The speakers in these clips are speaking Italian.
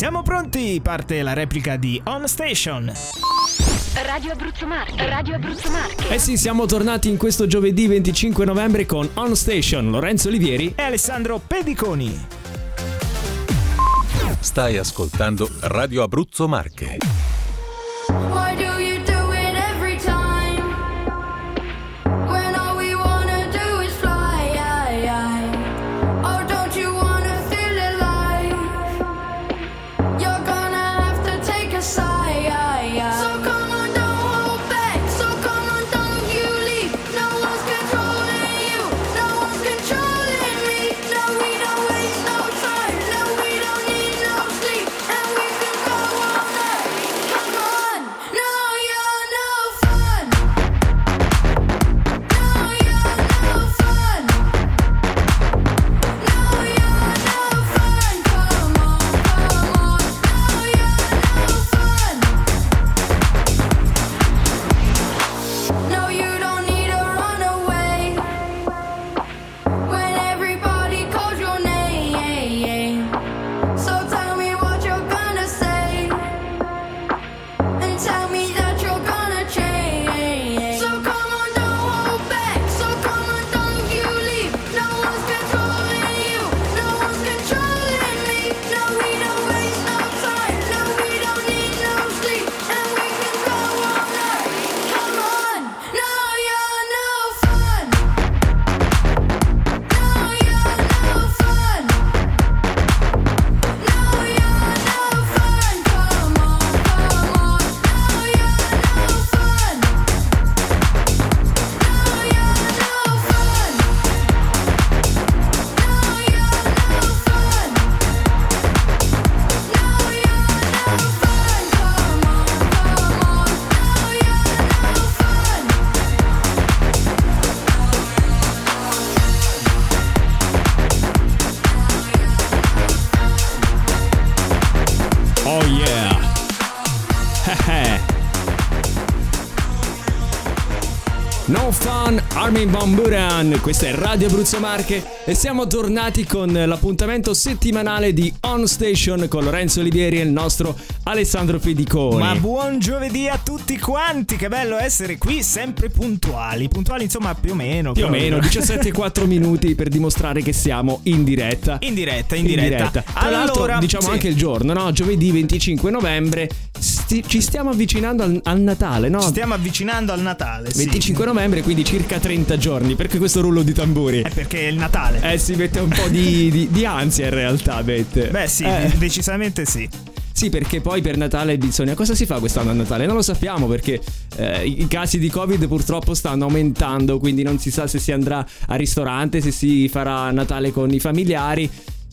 siamo pronti, parte la replica di On Station. Radio Abruzzo Marche, Radio Abruzzo Marche. Eh sì, siamo tornati in questo giovedì 25 novembre con On Station, Lorenzo Olivieri e Alessandro Pediconi. Stai ascoltando Radio Abruzzo Marche. Armin Van Buren, questa è Radio Abruzzo Marche e siamo tornati con l'appuntamento settimanale di On Station con Lorenzo Olivieri e il nostro Alessandro Pediconi. Ma buon giovedì a tutti quanti, che bello essere qui sempre puntuali. Puntuali insomma più o meno. Più o meno 17-4 minuti per dimostrare che siamo in diretta. In diretta, in diretta. Tra l'altro, Allora, diciamo sì. anche il giorno, no? Giovedì 25 novembre. Sti- ci stiamo avvicinando al, al Natale, no? Ci stiamo avvicinando al Natale. sì. 25 novembre, quindi circa 30 giorni. Perché questo rullo di tamburi? È perché è il Natale. Eh, si mette un po' di, di- di ansia in realtà, mette. Beh, sì, Eh, decisamente sì. sì, perché poi per Natale bisogna. Cosa si fa quest'anno a Natale? Non lo sappiamo perché eh, i casi di Covid purtroppo stanno aumentando, quindi non si sa se si andrà al ristorante, se si farà Natale con i familiari.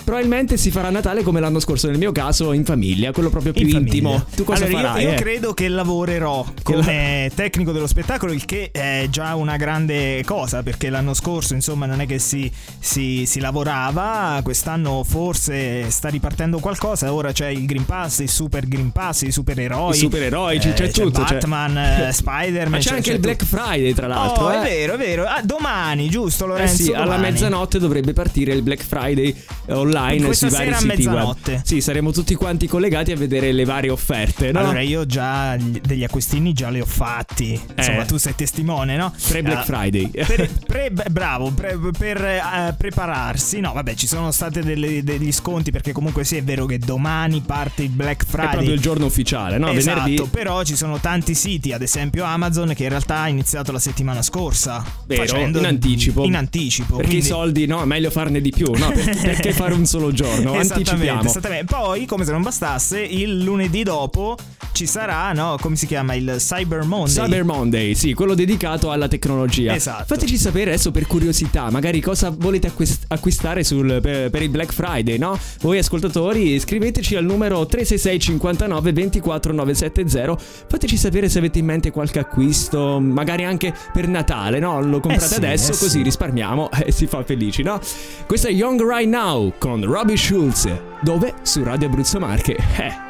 Probabilmente si farà Natale come l'anno scorso, nel mio caso, in famiglia, quello proprio più In intimo. famiglia. Tu cosa allora, io- farai? Io, eh? credo che lavorerò come tecnico dello spettacolo, il che è già una grande cosa, perché l'anno scorso, insomma, non è che si, si- si lavorava, quest'anno forse sta ripartendo qualcosa, ora c'è il Green Pass, il Super Green Pass, i supereroi. I supereroi, c'è- c'è tutto, c'è- Batman, eh, Spider-Man. Ma c'è anche il Black Friday, tra l'altro. Oh, eh. è vero, è vero. Ah, domani, giusto, Eh Lorenzo? sì, alla mezzanotte dovrebbe partire il Black Friday eh, online Questa sui vari sera a siti web. mezzanotte. Sì, saremo tutti quanti collegati a vedere le varie offerte, no? Allora, io già gli- degli acquistini già li ho fatti. Insomma, Eh. tu sei testimone, no? Pre-Black Ah, Friday. per- pre- bravo, pre- per eh, prepararsi. No, vabbè, ci sono stati degli sconti perché comunque sì, è vero che domani parte il Black È Friday. proprio il giorno ufficiale, no? Esatto, Venerdì. però ci sono tanti siti, ad esempio Amazon, che in realtà ha iniziato la settimana scorsa. Vero, facendo- in anticipo. In anticipo. Perché quindi- i soldi, no, è meglio farne di più, no? Per- perché fare un solo giorno? Esattamente, Anticipiamo. esattamente. Poi, come se non bastasse, il lunedì dopo ci sarà, no? Come si chiama? Il Cyber Monday. Cyber Monday, sì, quello dedicato alla tecnologia. Esatto. Fateci sapere adesso per curiosità, magari cosa volete acquist- acquistare sul- per, per il Black Friday, no? Voi ascoltatori scriveteci al numero 366 59 24 970. Fateci sapere se avete in mente qualche acquisto, magari anche per Natale, no? Lo comprate Eh sì, adesso eh così sì. risparmiamo e si fa felici, no? Questo è Young Right Now con Robbie Schulz. Dove? Su Radio Abruzzo Marche. Eh.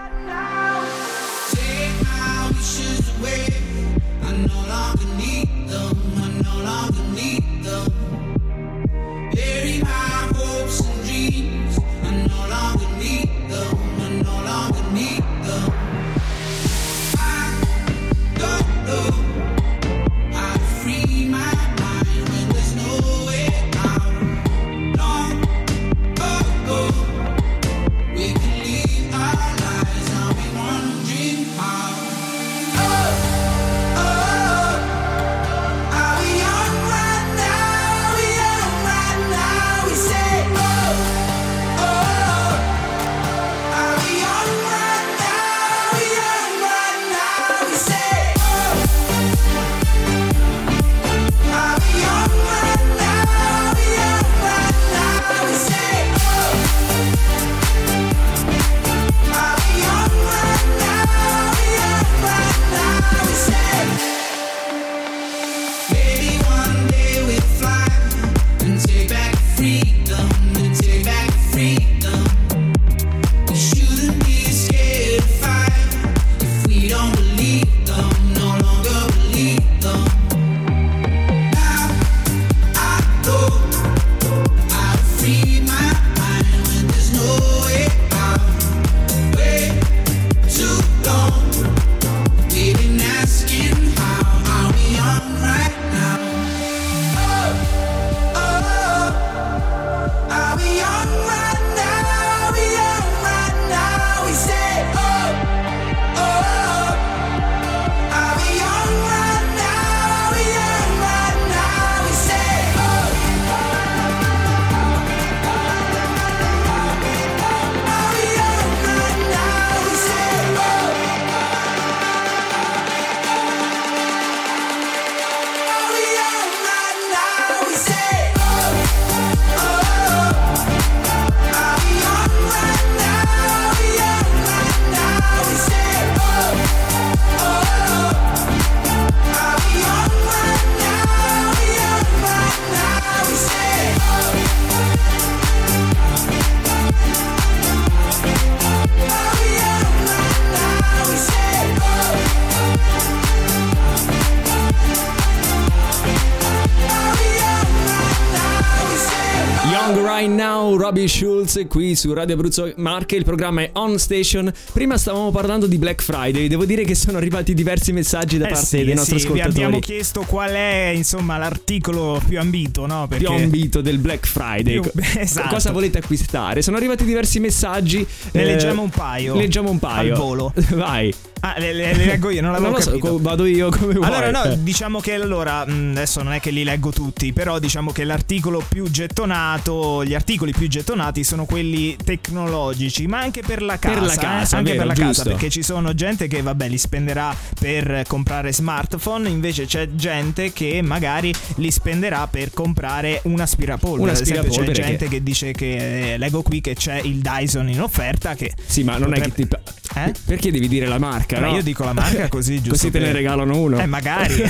Schulz qui su Radio Abruzzo Marche, il programma è On Station. Prima stavamo parlando di Black Friday, devo dire che sono arrivati diversi messaggi da Eh parte sì, dei nostri sì, vi ascoltatori. abbiamo chiesto qual è insomma l'articolo più ambito, no? Perché più ambito del Black Friday. Più- esatto. Cosa volete acquistare? Sono arrivati diversi messaggi. Ne eh, leggiamo un paio. Leggiamo un paio. Al volo. Vai. Ah, le, le- le leggo io, non l'avevo Non lo so, capito. co- vado io come vuoi. Allora, no, diciamo che allora, mh, adesso non è che li leggo tutti, però diciamo che l'articolo più gettonato, gli articoli più gettonati sono quelli tecnologici, ma anche per la casa. Per la eh, casa, anche vero, per la giusto. casa, perché ci sono gente che, vabbè, li spenderà per comprare smartphone, invece c'è gente che magari li spenderà per comprare un aspirapolvere. Un esempio, c'è aspirapolvere gente che- che... dice che, eh, leggo qui che c'è il Dyson in offerta che... Sì, ma non è che ti. potrebbe- Eh? Perché devi dire la marca? No? io dico la marca così, giusto Così te ne regalano uno. Eh, magari,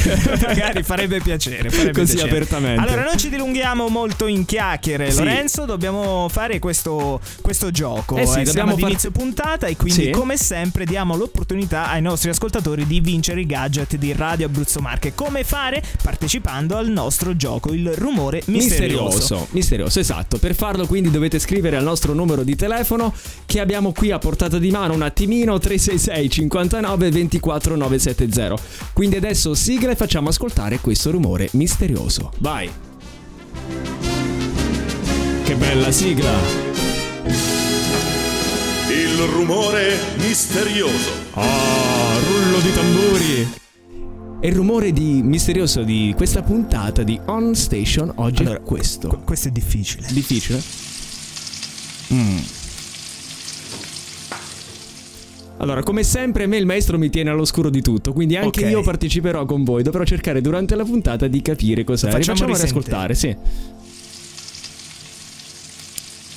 magari farebbe piacere. farebbe Così piacere. apertamente. Allora, non ci dilunghiamo molto in chiacchiere, Sì. Lorenzo. Dobbiamo fare questo, questo gioco. Eh sì, siamo dobbiamo ad far- inizio puntata e quindi, Sì. come sempre, diamo l'opportunità ai nostri ascoltatori di vincere i gadget di Radio Abruzzo Marche. Come fare? Partecipando al nostro gioco, il rumore misterioso. Misterioso, misterioso, esatto. Per farlo quindi dovete scrivere al nostro numero di telefono che abbiamo qui a portata di mano un attimino 366 59 24 970. Quindi adesso sigla e facciamo ascoltare questo rumore misterioso. Vai. Che bella sigla. Il rumore misterioso. Ah, rullo di tamburi. E il rumore di misterioso di questa puntata di On Station oggi Allora, è questo. Qu- questo è difficile. Difficile? Mm. Allora, come sempre, a me il maestro mi tiene all'oscuro di tutto, quindi anche Ok. io parteciperò con voi. Dovrò cercare durante la puntata di capire cos'è. Facciamo riascoltare, sì.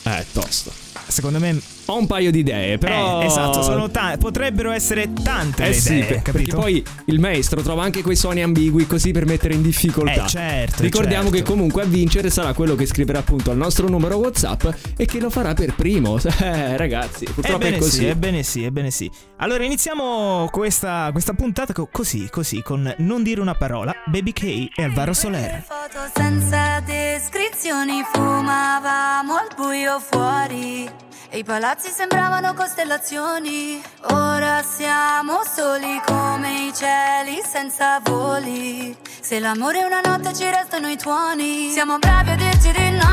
Eh, tosto. Secondo me, Ho un paio di idee, però. eh, esatto, sono ta- potrebbero essere tante Eh le sì, idee, per- perché capito? poi il maestro trova anche quei suoni ambigui così per mettere in difficoltà. Eh, certo, Ricordiamo certo. che comunque a vincere sarà quello che scriverà appunto al nostro numero WhatsApp e che lo farà per primo. Eh, ragazzi, purtroppo Ebbene è così. sì, ebbene sì, ebbene sì. Allora iniziamo questa, questa puntata co- così, così, con Non dire una parola, Baby K e Alvaro Soler. Foto senza descrizioni, fumavamo al buio fuori. E i palazzi sembravano costellazioni. Ora siamo soli come i cieli senza voli. Se l'amore è una notte ci restano i tuoni. Siamo bravi a dirci di no,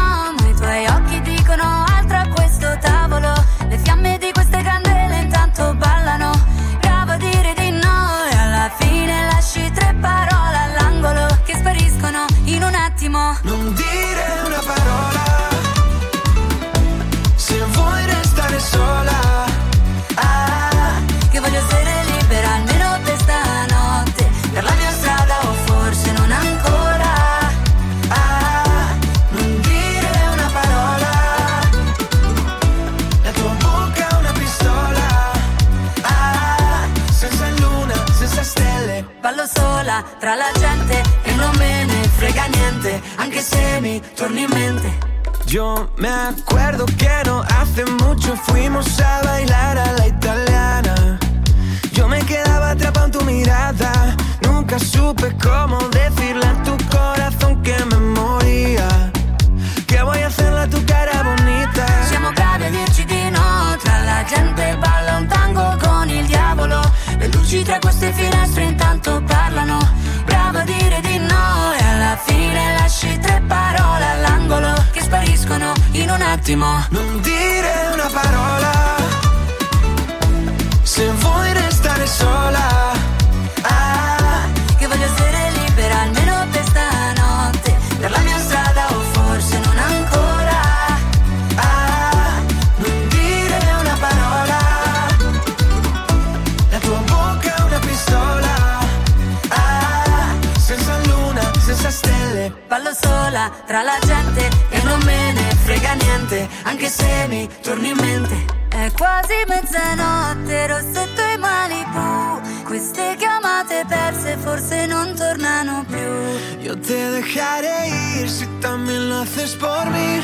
senza stelle. Ballo sola tra la gente e non me ne frega niente, anche se mi torni in mente. È quasi mezzanotte, rossetto e Malibu. Queste chiamate perse forse non tornano più. Yo te dejaré ir si también lo haces por mí.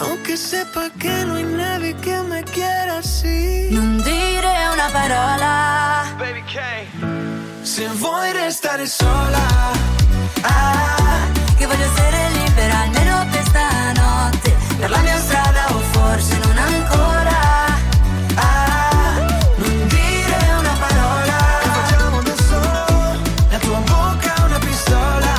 Aunque sepa que no hay nadie que me quiera así. Non dire una parola. Baby K. Se vuoi restare sola. Ah, Che voglio essere libera almeno per stanotte. per la mia strada o forse non ancora. Ah, non dire una parola. Che facciamo adesso? La tua bocca è una pistola.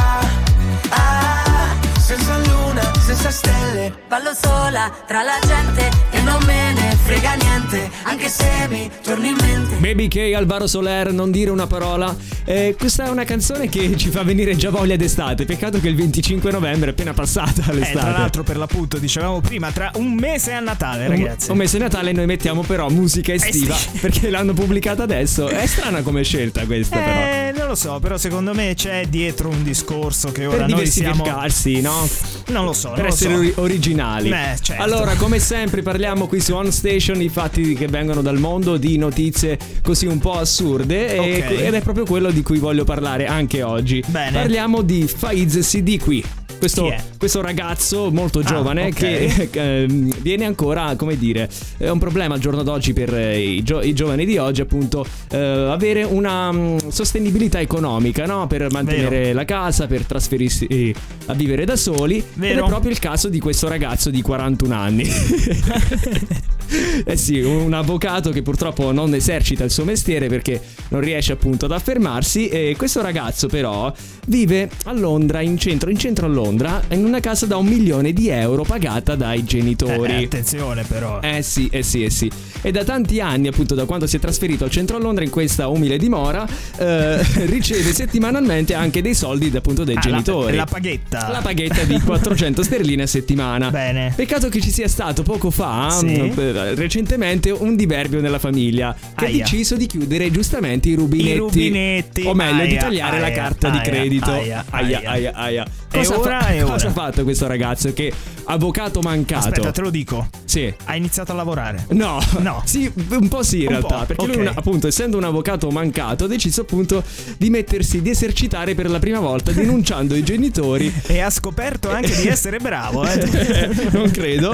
Ah, senza luna, senza stelle. Ballo sola tra la gente e non me ne frega niente, anche se mi torni in mente. Baby K, Alvaro Soler, non dire una parola. Eh, questa è una canzone che ci fa venire già voglia d'estate. Peccato che il 25 novembre è appena passata Eh, l'estate. tra l'altro, per l'appunto, dicevamo prima, tra un mese a Natale, ragazzi. Un mese Natale noi mettiamo però musica estiva Eh sì. perché l'hanno pubblicata adesso. È strana come scelta questa però. Eh, non lo so, però secondo me c'è dietro un discorso che ora Per noi siamo. diversificarsi, no? Non lo so, Per non lo essere so. ori- originali. Beh, certo. Allora, come sempre, parliamo qui su On Station i fatti che vengono dal mondo di notizie così un po' assurde. e- Ok. ed è proprio quello di cui voglio parlare anche oggi. Bene. Parliamo di Faiz CD qui. Questo, questo ragazzo molto Ah, giovane ok. che ehm, viene ancora, come dire, è un problema al giorno d'oggi per eh, i, gio- i giovani di oggi, appunto, eh, avere una mm, sostenibilità economica, no? Per mantenere Vero. la casa, per trasferirsi a vivere da soli. Ed Vero. è proprio il caso di questo ragazzo di 41 anni. eh sì, un avvocato che purtroppo non esercita il suo mestiere perché non riesce appunto ad affermarsi. E questo ragazzo, però, vive a Londra, in centro, in centro a Londra, in una casa da un milione di euro pagata dai Eh, genitori. attenzione, però. Eh sì, eh sì, eh sì. E da tanti anni, appunto, da quando si è trasferito al centro a Londra, in questa umile dimora, eh, riceve settimanalmente anche dei soldi appunto dai Ah, genitori. La, la paghetta. La paghetta di 400 sterline a settimana. Bene. Peccato che ci sia stato poco fa, Sì. eh, recentemente, un diverbio nella famiglia che ha Aia. deciso di chiudere giustamente i rubinetti. I rubinetti. O meglio, di Aia, tagliare la aia, carta di credito. aia, aia, aia. aia, aia. E Cosa, ora, e ora? cosa ha fatto questo ragazzo? Che avvocato mancato. Aspetta, te lo dico. Sì. Ha iniziato a lavorare. No, No. Sì, un po' sì in Un realtà, perché lui ok. una- appunto essendo un avvocato mancato ha deciso appunto di mettersi, di esercitare per la prima volta denunciando i genitori. E ha scoperto anche di essere bravo. Eh. non credo,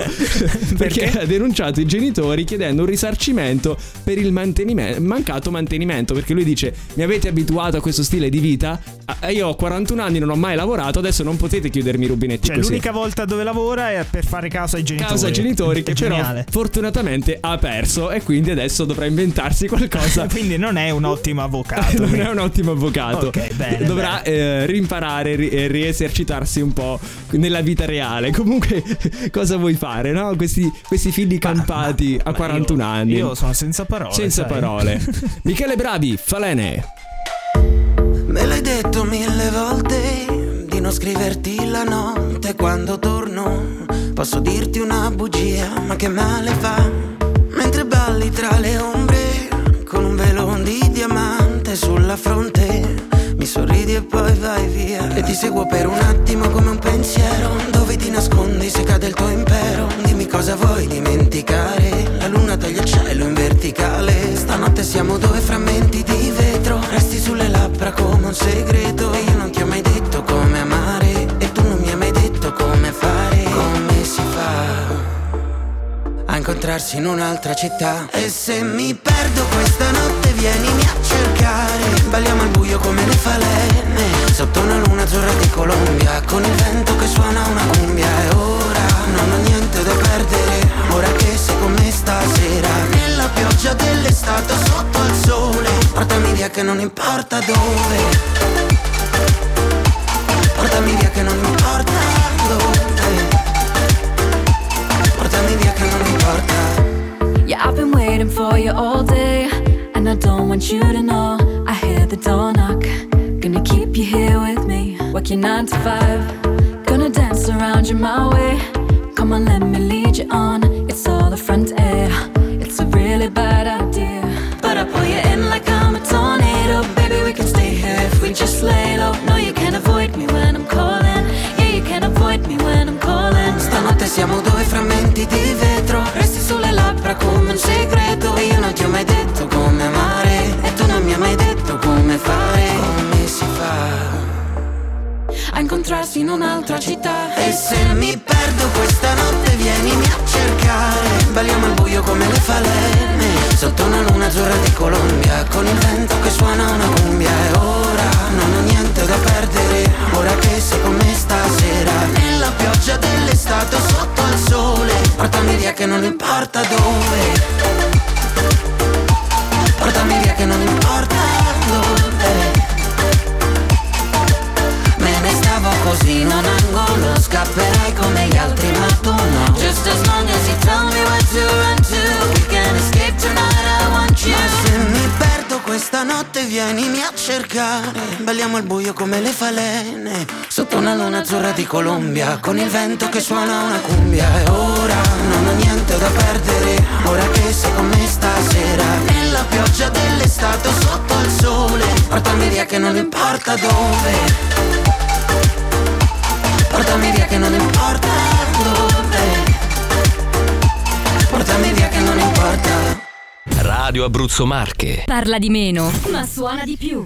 perché Perché? ha denunciato i genitori chiedendo un risarcimento per il mantenime- mancato mantenimento. Perché lui dice: Mi avete abituato a questo stile di vita? Io ho 41 anni, non ho mai lavorato, adesso non potete chiudermi i rubinetti Cioè, così. l'unica volta dove lavora è per fare caso ai genitori. Causa ai genitori che però fortunatamente ha perso e quindi adesso dovrà inventarsi qualcosa Quindi non è un ottimo avvocato. non è un ottimo avvocato. Ok, bene, Dovrà eh, rimparare ri- e riesercitarsi un po' nella vita reale. Comunque, cosa vuoi fare, no? Questi, questi figli campati a Ma 41 io- anni. Io sono senza parole. Senza sai. parole. Michele Bravi, Falene. Me l'hai detto mille volte non scriverti la notte quando torno. Posso dirti una bugia, ma che male fa? Mentre balli tra le ombre con un velo di diamante sulla fronte. Mi sorridi e poi vai via. E ti seguo per un attimo come un pensiero. Dove ti nascondi se cade il tuo impero? Dimmi cosa vuoi dimenticare. La luna taglia il cielo in verticale. Stanotte siamo due frammenti di vetro. Resti sulle labbra come un segreto. Io non ti ho mai detto come a incontrarsi in un'altra città. E se mi perdo questa notte vienimi a cercare. Balliamo al buio come le falene. Sotto una luna azzurra di Colombia. Con il vento che suona una cumbia. E ora non ho niente da perdere. Ora che sei con me stasera. Nella pioggia dell'estate sotto al sole. Portami via che non importa dove. Portami via che non importa dove. Importa. Yeah, I've been waiting for you all day. And I don't want you to know. I hear the door knock. Gonna keep you here with me. Work your nine to five. Gonna dance around you my way. Come on, let me lead you on. It's all the front air. It's a really bad idea. But I pull you in like I'm a tornado. Baby, we can stay here if we just lay low. No, you can't avoid me when I'm calling. Yeah, you can't avoid me when I'm calling. Stanotte siamo due frammenti di un'altra città. E se mi perdo questa notte vienimi a cercare. Balliamo al buio come le falene Sotto una luna azzurra di Colombia. Con il vento che suona una cumbia. E ora non ho niente da perdere Ora che sei con me stasera. Nella pioggia dell'estate sotto al sole Portami via che non importa dove. Portami via che non importa così in un angolo Scapperai come gli altri ma tu no. Just as long as you tell me where to run to We can escape tonight, I want you. Ma se mi perdo questa notte vienimi a cercare. Balliamo al buio come le falene Sotto una luna azzurra di Colombia Con il vento che suona una cumbia. E ora non ho niente da perdere Ora che sei con me stasera. Nella pioggia dell'estate sotto il sole Portami via che non importa dove Portami via che non importa dove Portami via che non importa Radio Abruzzo Marche. Parla di meno, ma suona di più.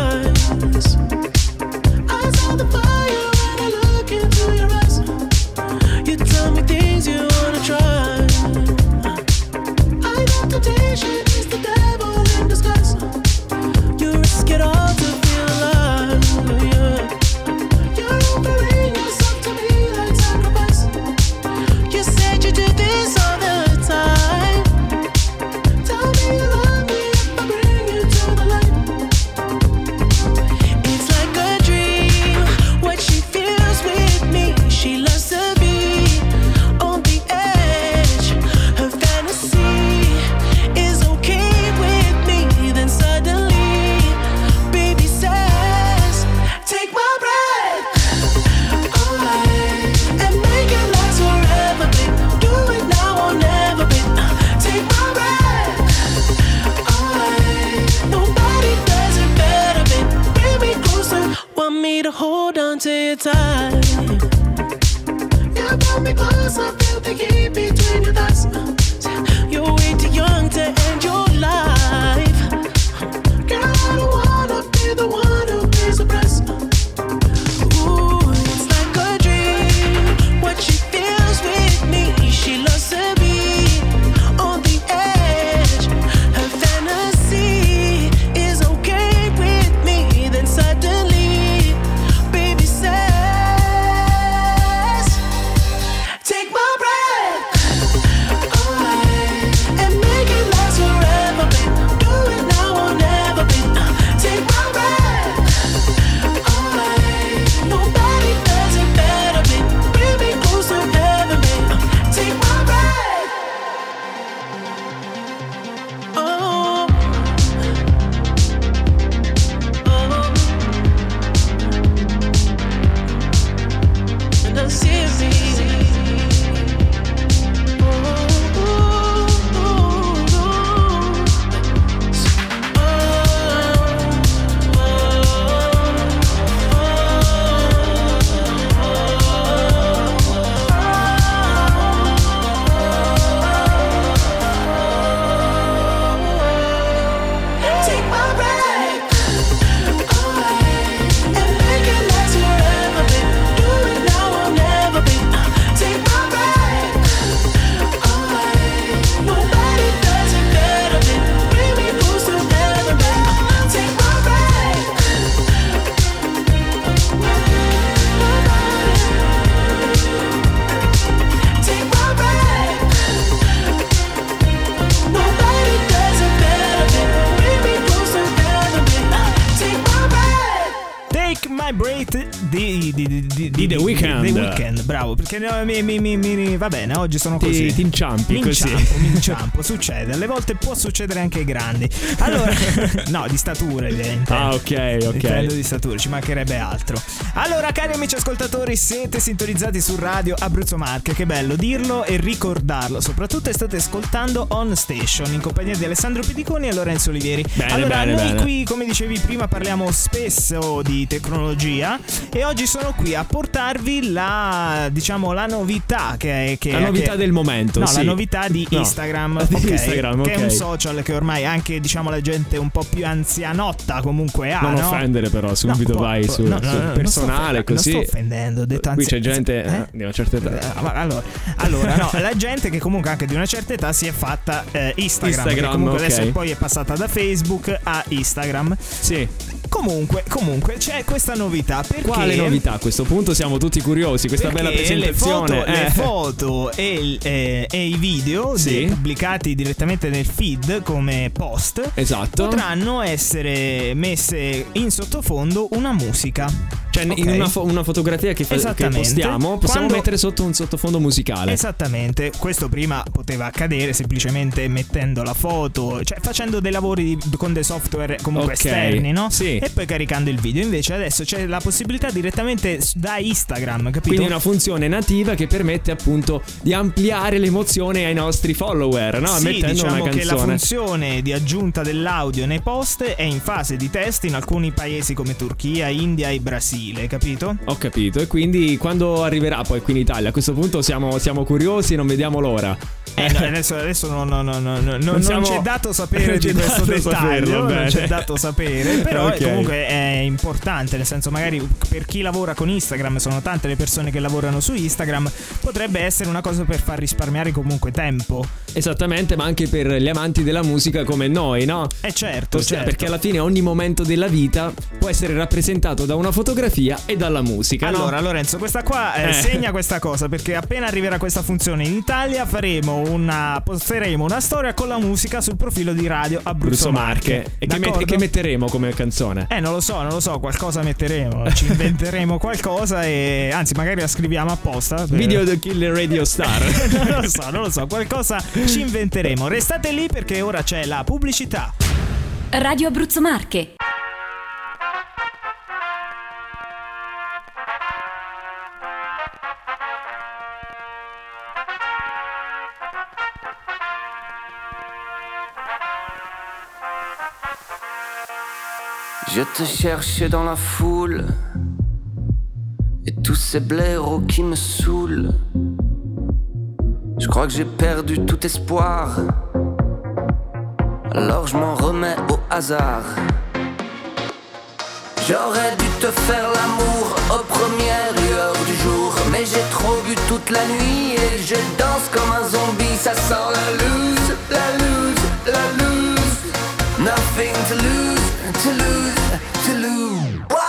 Weeknd, bravo, perché no, mi, mi, mi, mi- va bene, oggi sono così. Ti, ti inciampi Mi così. inciampo, mi inciampo, succede, alle volte può succedere anche ai grandi. Allora, no, di statura, evidentemente. Ah, ok, ok. Intendo di statura, ci mancherebbe altro. Allora, cari amici ascoltatori, siete sintonizzati su Radio Abruzzo Marche. Che bello dirlo e ricordarlo. Soprattutto state ascoltando On Station in compagnia di Alessandro Pediconi e Lorenzo Olivieri. Bene, allora, bene, noi bene. qui, come dicevi prima, parliamo spesso di tecnologia. e oggi sono qui a portarvi la diciamo la novità che, che La novità che- del momento, No, sì. la novità di No, Instagram, di Instagram, che è un social che ormai anche diciamo la gente un po' più anzianotta comunque ha, non no? offendere però, subito No, vai po- su, no, non personale così. Non sto offendendo, ho detto Qui anzi- c'è gente eh? eh, di una certa età. Eh, Allora, allora, no, la gente che comunque anche di una certa età si è fatta eh, Instagram, Instagram, comunque ok. adesso poi è passata da Facebook a Instagram. Sì. Comunque, comunque c'è questa novità perché Quale novità a questo punto? Siamo tutti curiosi. Questa bella perché le presentazione. foto, le eh. foto e, eh, e i video Sì. pubblicati direttamente nel feed come post Esatto. potranno essere messe in sottofondo una musica. Cioè, in Ok? una, fo- una fotografia che, fa- che postiamo, possiamo Quando- mettere sotto un sottofondo musicale. Esattamente, questo prima poteva accadere semplicemente mettendo la foto, cioè facendo dei lavori di- con dei software comunque Ok, esterni, no? sì. E poi caricando il video. Invece adesso c'è la possibilità direttamente da Instagram, capito? Quindi una funzione nativa che permette appunto di ampliare l'emozione ai nostri follower, no? sì, Mettendo diciamo una che la canzone. funzione di aggiunta dell'audio nei post è in fase di test in alcuni paesi come Turchia, India e Brasile, capito? Ho capito. E quindi quando arriverà poi qui in Italia? A questo punto siamo, siamo curiosi e non vediamo l'ora. Eh, no, adesso, adesso no, no, no, no, no, non, siamo- c'è dato sapere di questo dettaglio, non c'è dato sapere, però Ok. comunque è importante, nel senso magari per chi lavora con Instagram, sono tante le persone che lavorano su Instagram, potrebbe essere una cosa per far risparmiare comunque tempo. Esattamente, ma anche per gli amanti della musica come noi, no? Eh certo, Ossia, certo. Perché alla fine ogni momento della vita può essere rappresentato da una fotografia e dalla musica. no? Allora Lorenzo, questa qua eh, Eh. segna questa cosa perché appena arriverà questa funzione in Italia faremo una posteremo una storia con la musica sul profilo di Radio Abruzzo Marche. Marche. E che, met- che metteremo come canzone? Eh, non lo so, non lo so, qualcosa metteremo, ci inventeremo qualcosa e anzi magari la scriviamo apposta. per- Video The Killer Radio Star. non lo so, non lo so, qualcosa ci inventeremo. Restate lì perché ora c'è la pubblicità. Radio Abruzzo Marche. Je te cherchais dans la foule et tous ces blaireaux qui me saoulent. Je crois que j'ai perdu tout espoir. Alors je m'en remets au hasard. J'aurais dû te faire l'amour aux premières lueurs du jour. Mais j'ai trop bu toute la nuit et je danse comme un zombie. Ça sent la loose, la loose, la loose. Nothing to lose, to lose, to lose.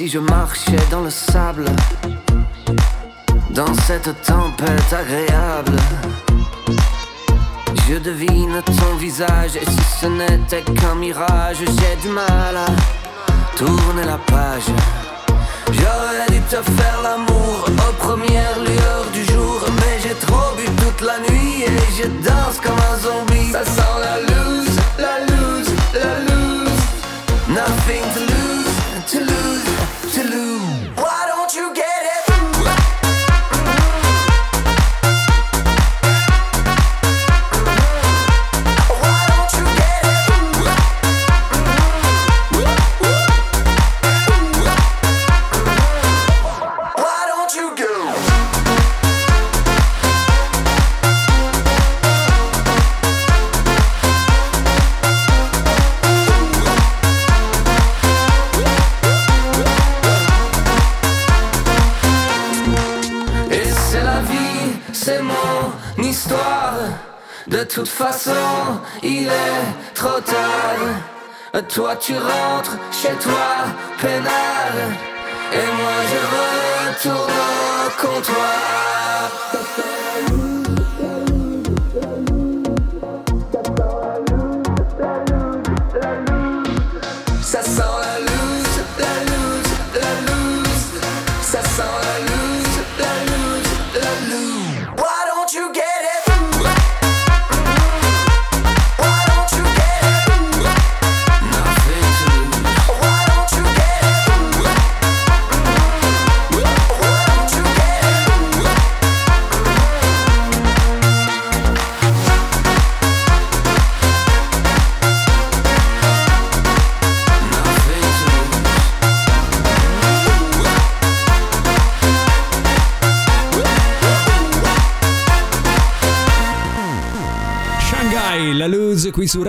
Si je marchais dans le sable, dans cette tempête agréable. Je devine ton visage et si ce n'était qu'un mirage, j'ai du mal à tourner la page. J'aurais dû te faire l'amour aux premières lueurs du jour, mais j'ai trop bu toute la nuit et je danse comme un zombie. Ça sent la loose, la loose, la loose. Nothing to toute façon, il est trop tard. Toi, tu rentres chez toi, peinard. Et moi, je retourne au comptoir.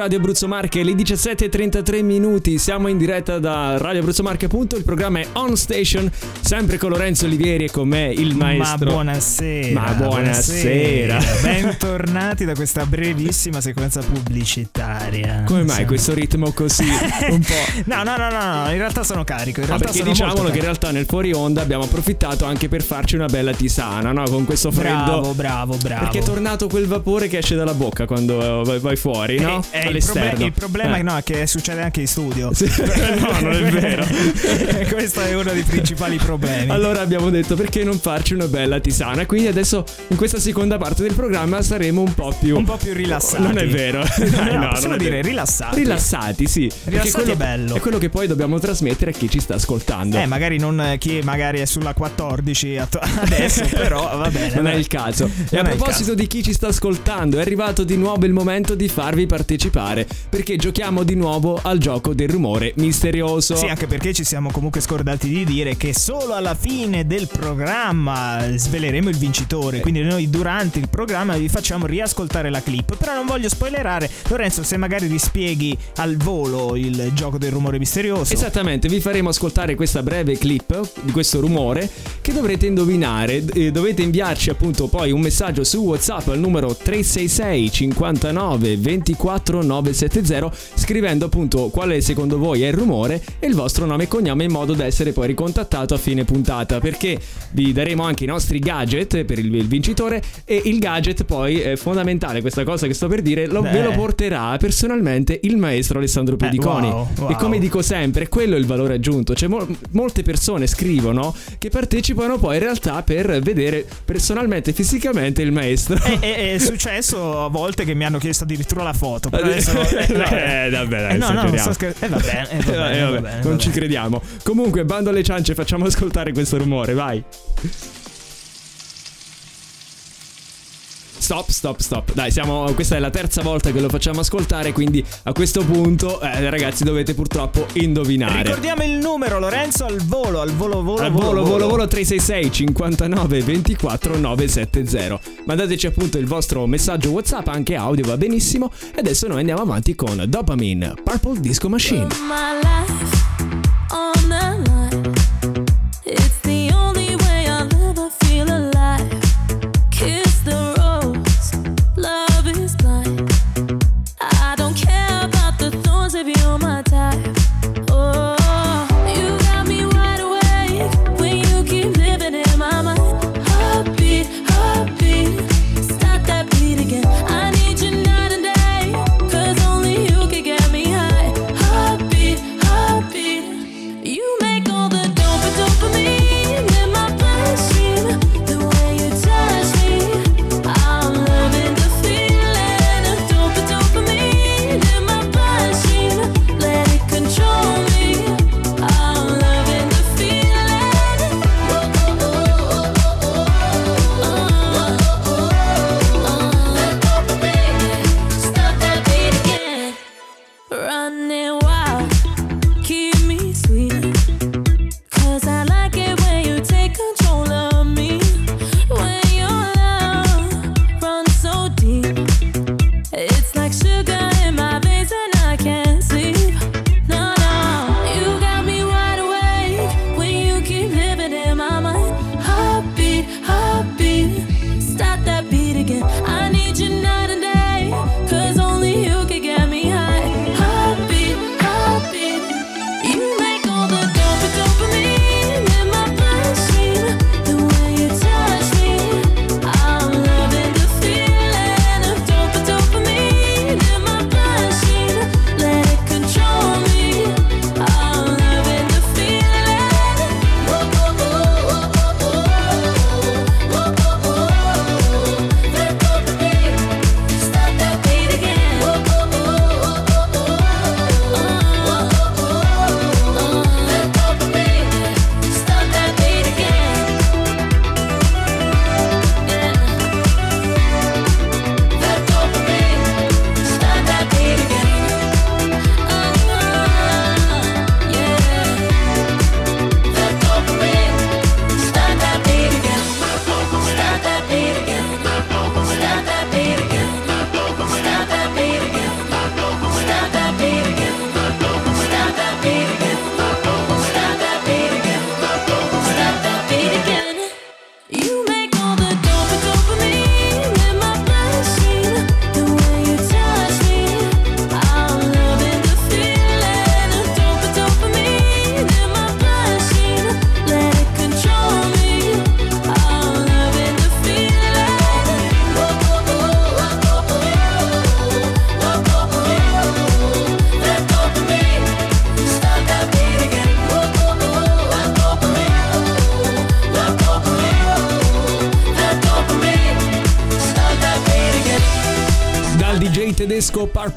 Radio Abruzzo Marche, le 17.33 minuti, siamo in diretta da Radio Abruzzo Marche il programma è On Station, sempre con Lorenzo Olivieri e con me il maestro. Ma buonasera. Ma buonasera. Bentornati da questa brevissima sequenza pubblicitaria. Come mai Siamo- questo ritmo così un po'... No, no, no, no, no, in realtà sono carico. In Ah, realtà perché sono diciamolo che in realtà nel fuori onda abbiamo approfittato anche per farci una bella tisana, no? Con questo freddo. Bravo, bravo, bravo. Perché è tornato quel vapore che esce dalla bocca quando vai, vai fuori, no? Eh, eh, All'esterno. proble- il problema Eh. è no, è che succede anche in studio. Sì. No, non è vero. Questo è uno dei principali problemi. Allora abbiamo detto perché non farci una bella tisana. Quindi adesso in questa seconda parte del programma saremo un po' più. un po' più rilassati. Non è vero. No, Dai, no, possiamo non è dire vero. rilassati. Rilassati, sì. Rilassati quello è bello. È quello che poi dobbiamo trasmettere a chi ci sta ascoltando. Eh, magari non eh, chi magari è sulla 14 atto- adesso, però va bene. Non è il caso. E a proposito di chi ci sta ascoltando, è arrivato di nuovo il momento di farvi partecipare. Perché giochiamo di nuovo al gioco del rumore misterioso. Sì, anche perché ci siamo comunque scordati di dire che solo alla fine del programma sveleremo il vincitore. Quindi noi durante il programma vi facciamo riascoltare la clip. Però non voglio spoilerare. Lorenzo, se magari rispieghi al volo il gioco del rumore misterioso. Esattamente, vi faremo ascoltare questa breve clip di questo rumore che dovrete indovinare. Eh, dovete inviarci appunto poi un messaggio su WhatsApp al numero 366 59 24 970 scrivendo appunto quale secondo voi è il rumore e il vostro nome e cognome in modo da essere poi ricontattato a fine puntata perché vi daremo anche i nostri gadget per il, il vincitore e il gadget poi è fondamentale questa cosa che sto per dire lo, ve lo Eh. porterà personalmente il maestro Alessandro Pediconi wow, wow. e come dico sempre, quello è il valore aggiunto. Cioè, mol- molte persone scrivono che partecipano poi in realtà per vedere personalmente, fisicamente il maestro. È, è- è successo a volte che mi hanno chiesto addirittura la foto. Però adesso. eh, no. Eh, vabbè, dai, Eh, no, no, non sto scherzando. Eh, va bene, eh, va Eh, bene, vabbè, va bene, non va ci crediamo. Comunque, bando alle ciance, facciamo ascoltare questo rumore, vai. Stop, stop, stop. Dai, siamo. Questa è la terza volta che lo facciamo ascoltare. Quindi a questo punto, eh, ragazzi, dovete purtroppo indovinare. Ricordiamo il numero, Lorenzo, al volo, al volo, volo, Al volo, volo, volo 366 59 24 970. Mandateci appunto il vostro messaggio WhatsApp, anche audio va benissimo. E adesso noi andiamo avanti con Dopamine, Purple Disco Machine. my life on the line. It's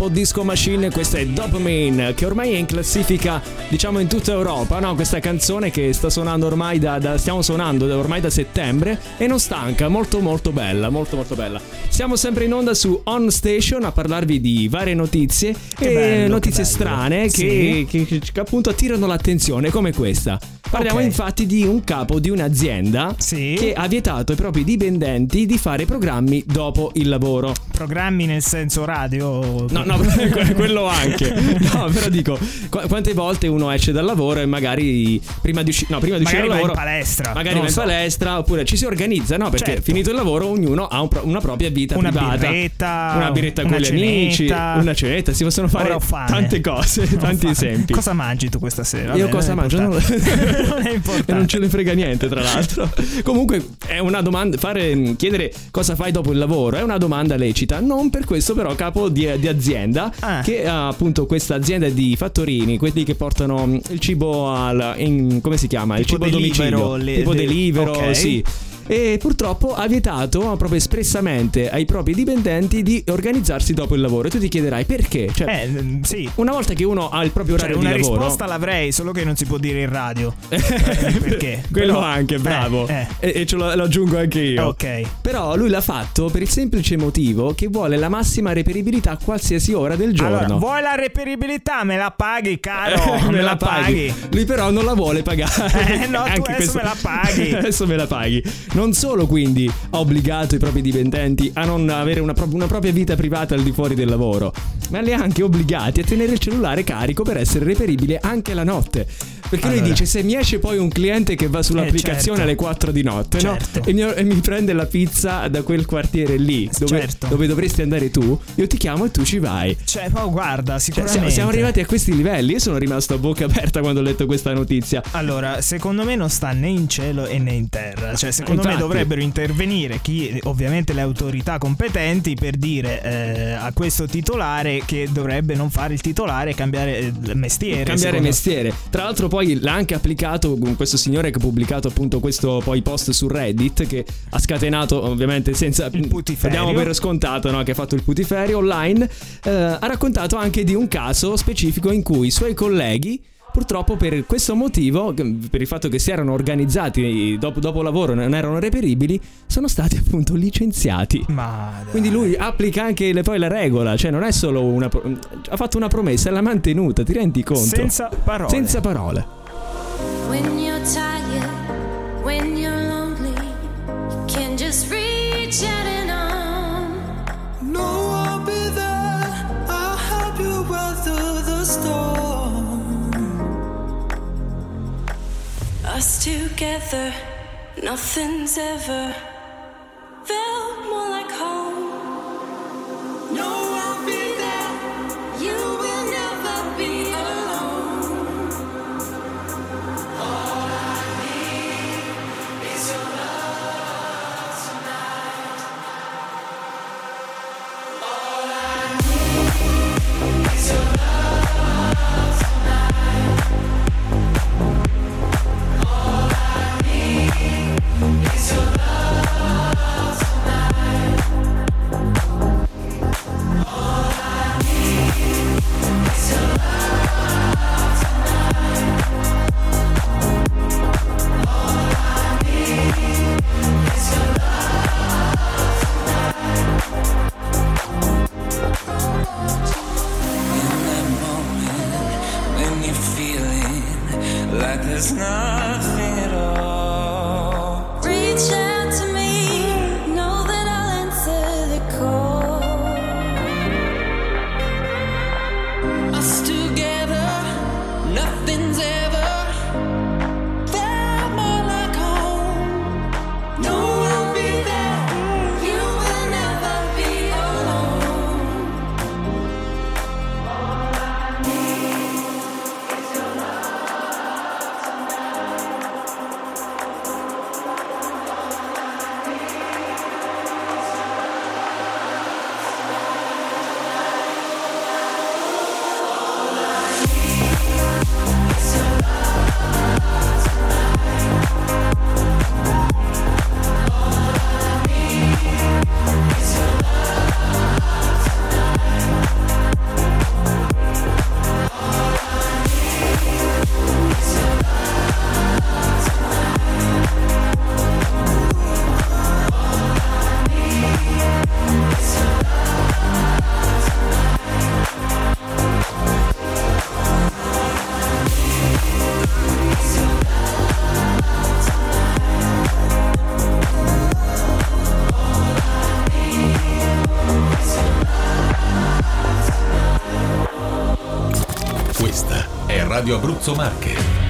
Purple Disco Machine, questa è Dopamine, che ormai è in classifica, diciamo, in tutta Europa, no? Questa canzone che sta suonando ormai da, da- stiamo suonando da- ormai da settembre e non stanca, molto molto bella, molto molto bella. Siamo sempre in onda su On Station a parlarvi di varie notizie Che e bello, notizie che strane che, Sì. che- che appunto attirano l'attenzione, come questa. Parliamo Ok. infatti di un capo di un'azienda Sì. che ha vietato ai propri dipendenti di fare programmi dopo il lavoro. Programmi nel senso radio? No, no, quello anche. No, però dico, qu- quante volte uno esce dal lavoro e magari prima di, usci- no, prima di uscire Magari dal va in lavoro. palestra. Magari va in so. palestra oppure ci si organizza, no? Perché Certo. finito il lavoro ognuno ha un pro- una propria vita Una privata. birretta, una biretta con gli amici, una cenetta, si possono fare tante cose, Ho tanti fame. esempi. Cosa mangi tu questa sera? Io Vabbè, cosa non è importante. e non ce ne frega niente, tra l'altro. Comunque, è una domanda. Fare, chiedere cosa fai dopo il lavoro è una domanda lecita. Non per questo, però, capo di, di azienda Ah. che ha appunto questa azienda di fattorini, quelli che portano il cibo al. in- come si chiama? il Tipo cibo a domicilio. le- tipo le- delivero, ok. sì. E purtroppo ha vietato proprio espressamente ai propri dipendenti di organizzarsi dopo il lavoro. E tu ti chiederai perché? Cioè, Eh, sì. una volta che uno ha il proprio Cioè, orario una di lavoro. risposta l'avrei, solo che non si può dire in radio. Eh, perché? Quello Però- anche, bravo. Eh, E, e ce lo, lo aggiungo anche eh. io. Ok. Però lui l'ha fatto per il semplice motivo che vuole la massima reperibilità a qualsiasi ora del giorno. Allora, vuoi la reperibilità? Me la paghi, caro. me la paghi. Lui però non la vuole pagare. Eh, no, tu Anche adesso me la paghi. adesso me la paghi. Non solo quindi ha obbligato i propri dipendenti a non avere una, pro- una propria vita privata al di fuori del lavoro, ma li ha anche obbligati a tenere il cellulare carico per essere reperibile anche la notte. Perché lui Allora. dice: Se mi esce poi un cliente che va sull'applicazione certo. alle 4 di notte no? Certo. e, mi, e mi prende la pizza da quel quartiere lì dove, Certo. dove dovresti andare tu, io ti chiamo e tu ci vai. Cioè, oh, guarda, Cioè, sicuramente. siamo, siamo arrivati a questi livelli. Io sono rimasto a bocca aperta quando ho letto questa notizia. Allora, secondo me non sta né in cielo e né in terra. Cioè, secondo me dovrebbero intervenire chi, ovviamente le autorità competenti per dire eh, a questo titolare che dovrebbe non fare il titolare e cambiare eh, mestiere. Cambiare mestiere. Tra l'altro, poi l'ha anche applicato con questo signore che ha pubblicato appunto questo poi post su Reddit. Che ha scatenato, ovviamente, senza. Il putiferio. Diamo per scontato no, che ha fatto il putiferio online. eh, ha raccontato anche di un caso specifico in cui i suoi colleghi. Purtroppo per questo motivo, per il fatto che si erano organizzati dopo, dopo lavoro e non erano reperibili, sono stati appunto licenziati. Ma. Quindi lui applica anche le- poi la regola, cioè non è solo una... ha fatto una promessa e l'ha mantenuta, ti rendi conto? senza parole. Senza parole. When you're tired, Us together, nothing's ever felt more like home. No, I'll be Radio Abruzzo Marche.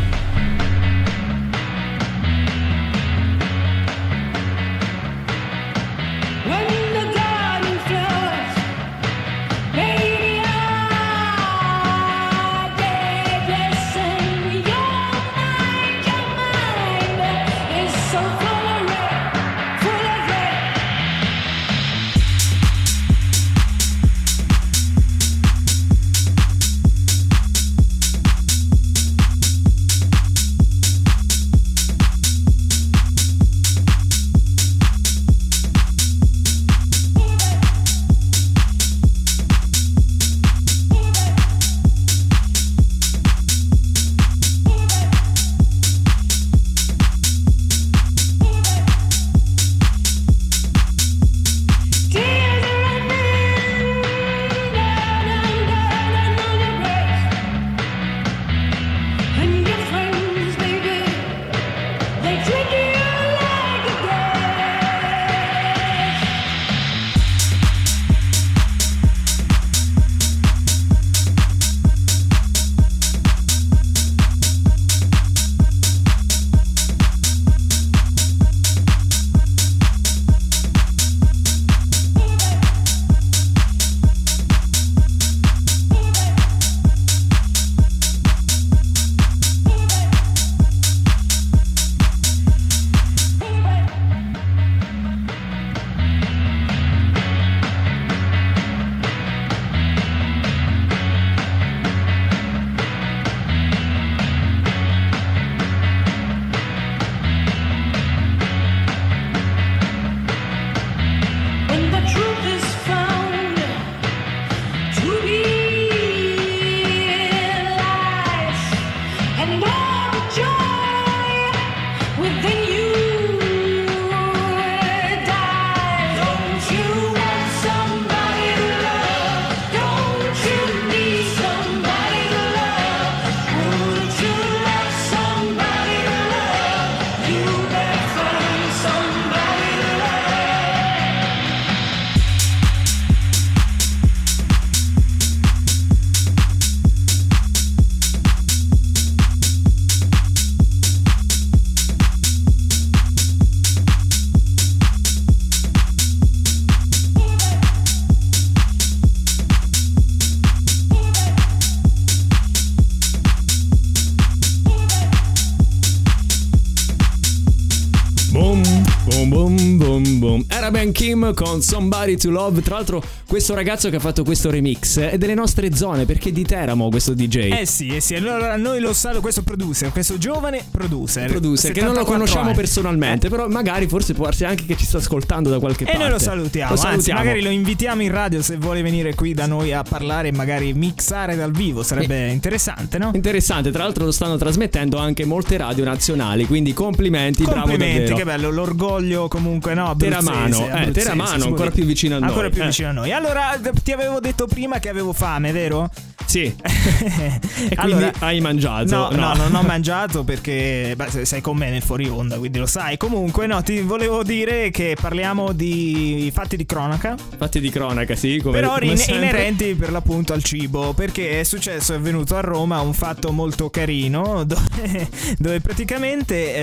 Con Somebody to Love. Tra l'altro, questo ragazzo che ha fatto questo remix è delle nostre zone perché è di Teramo questo DJ. Eh sì, eh sì. Allora noi lo sa, questo producer, questo giovane producer. producer che non lo 74 conosciamo anni. personalmente, però magari forse può darsi anche che ci sta ascoltando da qualche E parte. noi lo salutiamo, Lo anzi salutiamo. magari lo invitiamo in radio se vuole venire qui da noi a parlare e magari mixare dal vivo, sarebbe interessante, no? Interessante, tra l'altro lo stanno trasmettendo anche molte radio nazionali, quindi complimenti, bravo Complimenti, davvero. che bello, l'orgoglio comunque, no? Teramano, eh, Teramano, ancora più vicino a noi. Ancora più eh. vicino a noi. Allora, d- ti avevo detto prima che avevo fame, vero? Sì. e quindi Allora- hai mangiato? No, no, non ho mangiato perché beh, sei con me nel fuori onda, quindi lo sai. Comunque, no, ti volevo dire che parliamo di fatti di cronaca. Fatti di cronaca, sì, come, Però come in- inerenti per l'appunto al cibo, perché è successo, è venuto a Roma un fatto molto carino dove, dove praticamente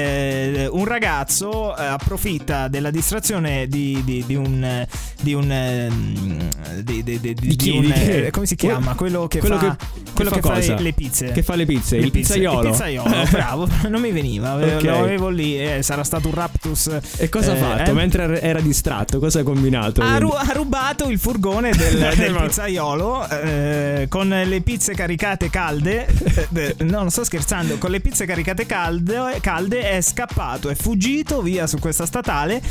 eh, un ragazzo eh, approfitta della distrazione di, di- di un... Di un ehm, di, di- di- Di chi? un, eh, come si chiama? Quello che Quello fa, che- quello che che fa fa cosa? le, le pizze. Che fa le pizze, il pizze- pizzaiolo. Il pizzaiolo, bravo, non mi veniva, Ok. lo avevo lì, eh, sarà stato un raptus. E cosa ha eh, fatto? eh? Mentre era distratto, cosa ha combinato? Ha, ru- ha rubato il furgone del, del pizzaiolo eh, con le pizze caricate calde. eh, eh, no, non sto scherzando. Con le pizze caricate calde, calde è scappato, è fuggito via su questa statale.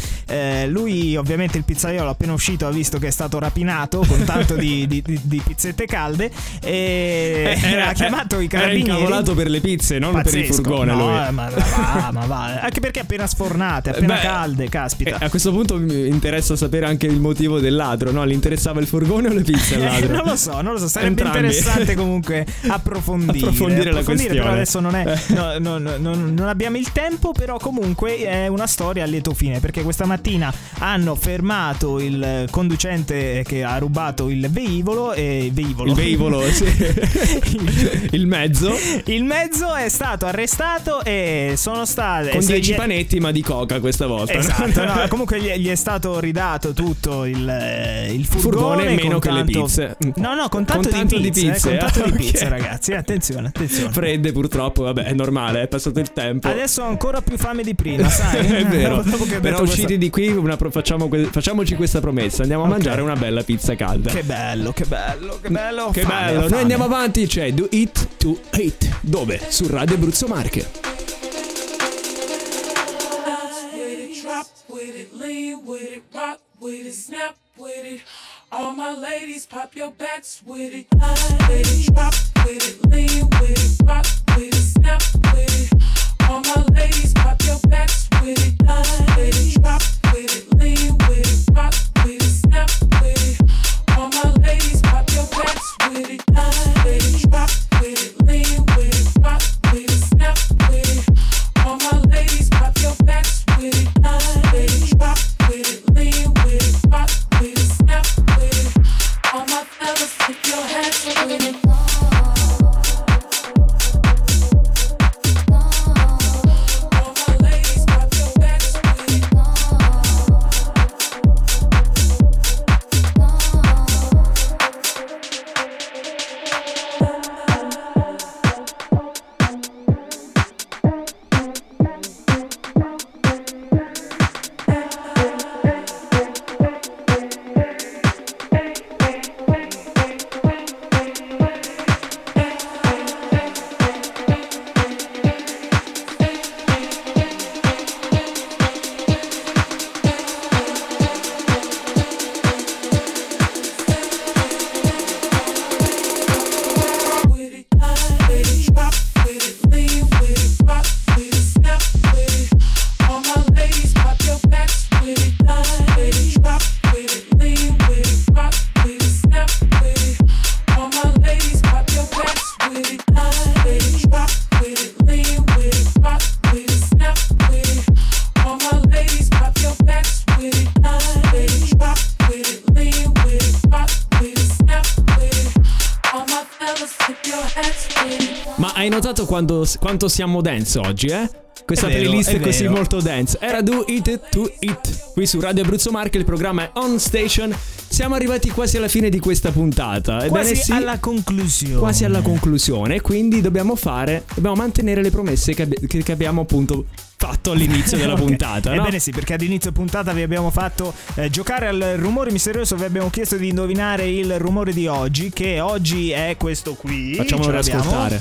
Lui, ovviamente, il pizzaiolo appena uscito ha visto che è stato rapinato con tanto di, di- di- di pizzette calde. E ha chiamato i Era carabinieri. incavolato per le pizze, non per il Pazzesco. furgone. No, lui. eh, ma va, ma va. Anche perché appena sfornate, appena Beh, calde, caspita. Eh, a questo punto mi interessa sapere anche il motivo del ladro, no? Gli interessava il furgone o le pizze al Eh, ladro? non lo so, non lo so. Sarebbe Entrambi. interessante comunque approfondire. Approfondire la questione. Però adesso non, è, Eh. no, no, no, no, non abbiamo il tempo. Però comunque è una storia a lieto fine. Perché questa mattina hanno fermato il conducente che ha rubato il veicolo. E veicolo. Il veicolo, sì. Il mezzo Il mezzo è stato arrestato e sono state. con se 10 gli è- panetti, ma di coca questa volta. no? Esatto, no, comunque gli, è stato ridato tutto il, eh, il furgone, Furgone meno che le tanto- pizze. No, no, con tanto, Con tanto di di pizze. eh, pizze, con tanto eh, di pizze, ragazzi. Attenzione, attenzione. Fredde purtroppo, vabbè, è normale, è passato il tempo. Adesso ho ancora più fame di prima, sai? è vero. Però usciti questa- di qui una facciamo facciamoci questa promessa. Andiamo a Ok. mangiare una bella pizza calda. Che bello, che bello, che bello. Che Fame, bello. Noi andiamo avanti, c'è Do It to Hate. Dove? Su Radio Abruzzo Marche. All my ladies, pop your backs with it. It, drop with it, lean with it, rock with it, snap with it. All my ladies, pop your backs with it. It, drop with it, backs with it. Line quando- quanto siamo dance oggi, eh? Questa È vero, playlist è, è così molto dance. Era Do It to It. Qui su Radio Abruzzo Marche il programma è On Station. Siamo arrivati quasi alla fine di questa puntata. Ebbene Quasi sì, alla conclusione. quasi alla conclusione. Quindi dobbiamo fare, dobbiamo mantenere le promesse che, che- che abbiamo appunto fatto all'inizio della Ok. puntata. no? Ebbene sì, perché all'inizio puntata vi abbiamo fatto eh, giocare al rumore misterioso, vi abbiamo chiesto di indovinare il rumore di oggi, che oggi è questo qui. Facciamolo ascoltare.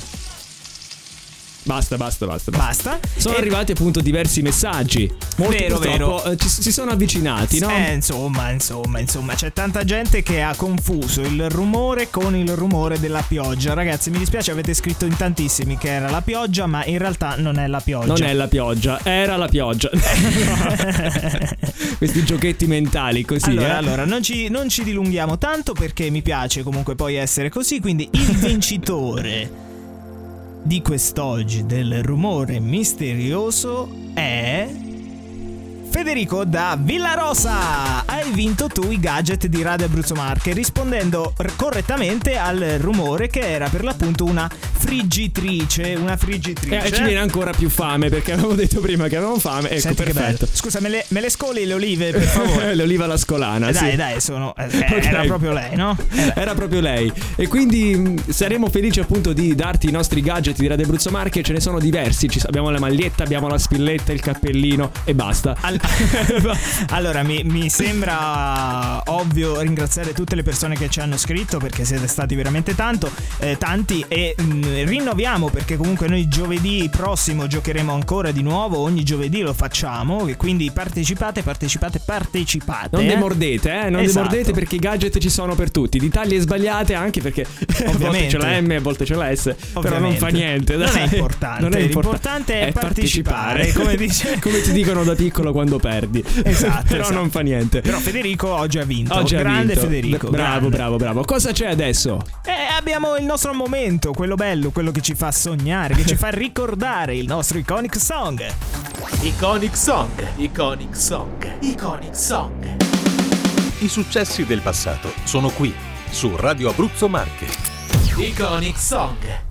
Basta, basta, basta. basta. Sono E- arrivati appunto diversi messaggi. Molti Vero, vero. eh, ci- si sono avvicinati, no? Eh, insomma, insomma, insomma, c'è tanta gente che ha confuso il rumore con il rumore della pioggia. Ragazzi, mi dispiace, avete scritto in tantissimi che era la pioggia, ma in realtà non è la pioggia. Non è la pioggia, era la pioggia. Questi giochetti mentali così. allora, eh. allora non, ci, non ci dilunghiamo tanto perché mi piace comunque poi essere così. Quindi il vincitore di quest'oggi del rumore misterioso è. Federico da Villarosa, hai vinto tu i gadget di Radio Abruzzo Marche rispondendo correttamente al rumore che era per l'appunto una friggitrice, una friggitrice. Eh, ci viene ancora più fame perché avevamo detto prima che avevamo fame. Ecco, Senti perfetto. Scusa, me le, me le scoli le olive per favore. L'oliva alla scolana. Eh, dai, sì. dai, sono. eh, Ok. Era proprio lei, no? Eh, Era proprio lei. E quindi mh, saremo felici appunto di darti i nostri gadget di Radio Abruzzo Marche. Ce ne sono diversi. Ci- abbiamo la maglietta, abbiamo la spilletta, il cappellino e basta. Al- allora, mi, mi sembra ovvio ringraziare tutte le persone che ci hanno scritto perché siete stati veramente tanto, eh, tanti e mh, rinnoviamo perché comunque noi giovedì prossimo giocheremo ancora di nuovo, ogni giovedì lo facciamo e quindi partecipate, partecipate, partecipate. Non eh. demordete, eh? Non Esatto. demordete perché i gadget ci sono per tutti. Di taglie sbagliate anche perché a volte Ovviamente. c'è la M, a volte c'è la S. Però non Ovviamente. fa niente. Non dai. è importante. Non è L'importante è partecipare, come dice- come ti dicono da piccolo quando perdi. Esatto, Però esatto. non fa niente. Però Federico oggi ha vinto. Oggi ha grande vinto. Federico. Bravo, grande. bravo, bravo. Cosa c'è adesso? Eh, abbiamo il nostro momento, quello bello, quello che ci fa sognare, che ci fa ricordare il nostro iconic song. Iconic Song, Iconic Song, Iconic Song. I successi del passato sono qui, su Radio Abruzzo Marche. Iconic Song.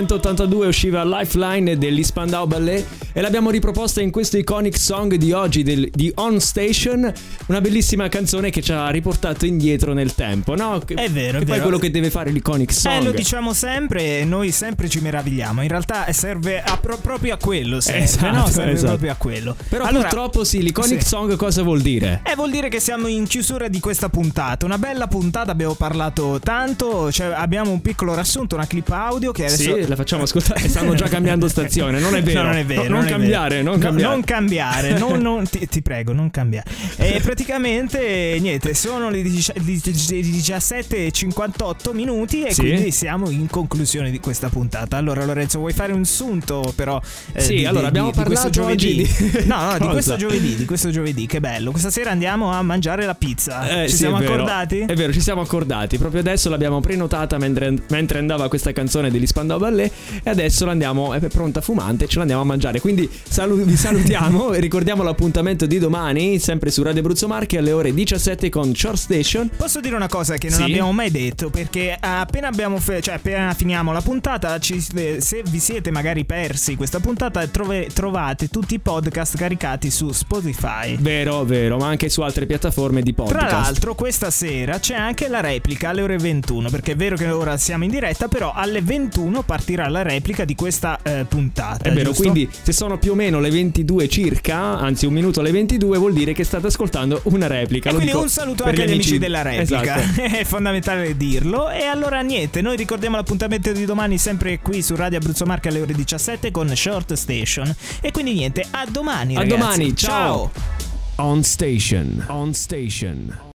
1982 usciva Lifeline degli Spandau Ballet e l'abbiamo riproposta in questo iconic song di oggi del- di On Station, una bellissima canzone che ci ha riportato indietro nel tempo, no? Che- È vero, è poi vero. quello che deve fare l'iconic song. Eh, lo diciamo sempre e noi sempre ci meravigliamo. In realtà serve a pro- proprio a quello, serve, Esatto, no? Serve esatto. proprio a quello. Però Allora, purtroppo sì, l'iconic sì. song cosa vuol dire? Eh, vuol dire che siamo in chiusura di questa puntata. Una bella puntata, abbiamo parlato tanto. Cioè, abbiamo un piccolo riassunto, una clip audio che adesso. Sì, la facciamo ascoltare. Stanno già cambiando stazione, non è vero. No, non è vero. No, non non cambiare, non No, cambiare. non cambiare, non- non- ti, ti prego, non cambiare. E praticamente, niente, sono le 17.58 minuti e Sì. quindi siamo in conclusione di questa puntata. Allora, Lorenzo, vuoi fare un sunto, però? eh, Sì, di- allora, di- abbiamo di questo parlato oggi giovedì? di- No, no, di questo giovedì, di questo giovedì, che bello. Questa sera andiamo a mangiare la pizza. Eh, Ci sì, siamo è accordati? È vero, ci siamo accordati. Proprio adesso l'abbiamo prenotata mentre, mentre andava questa canzone degli Spandau Ballet. E adesso l'andiamo, è pronta fumante, ce l'andiamo a mangiare. Quindi salu- vi salutiamo e ricordiamo l'appuntamento di domani, sempre su Radio Abruzzo Marche alle ore 17 con Short Station. Posso dire una cosa che non Sì. abbiamo mai detto? Perché appena abbiamo fe- cioè appena finiamo la puntata, ci- eh, se vi siete magari persi questa puntata, trove- trovate tutti i podcast caricati su Spotify. Vero, vero, ma anche su altre piattaforme di podcast. Tra l'altro, questa sera c'è anche la replica alle ore 21. Perché è vero che ora siamo in diretta, però però alle 21 partirà la replica di questa eh, puntata. È vero, giusto? quindi se sono più o meno le 22 circa, anzi un minuto alle 22, vuol dire che state ascoltando una replica. E Lo quindi un saluto anche gli agli amici della replica, Esatto. è fondamentale dirlo. E allora niente, noi ricordiamo l'appuntamento di domani sempre qui su Radio Abruzzo Marche alle ore 17 con Short Station. E quindi niente, a domani. A ragazzi. domani, ciao. ciao. On station. On station.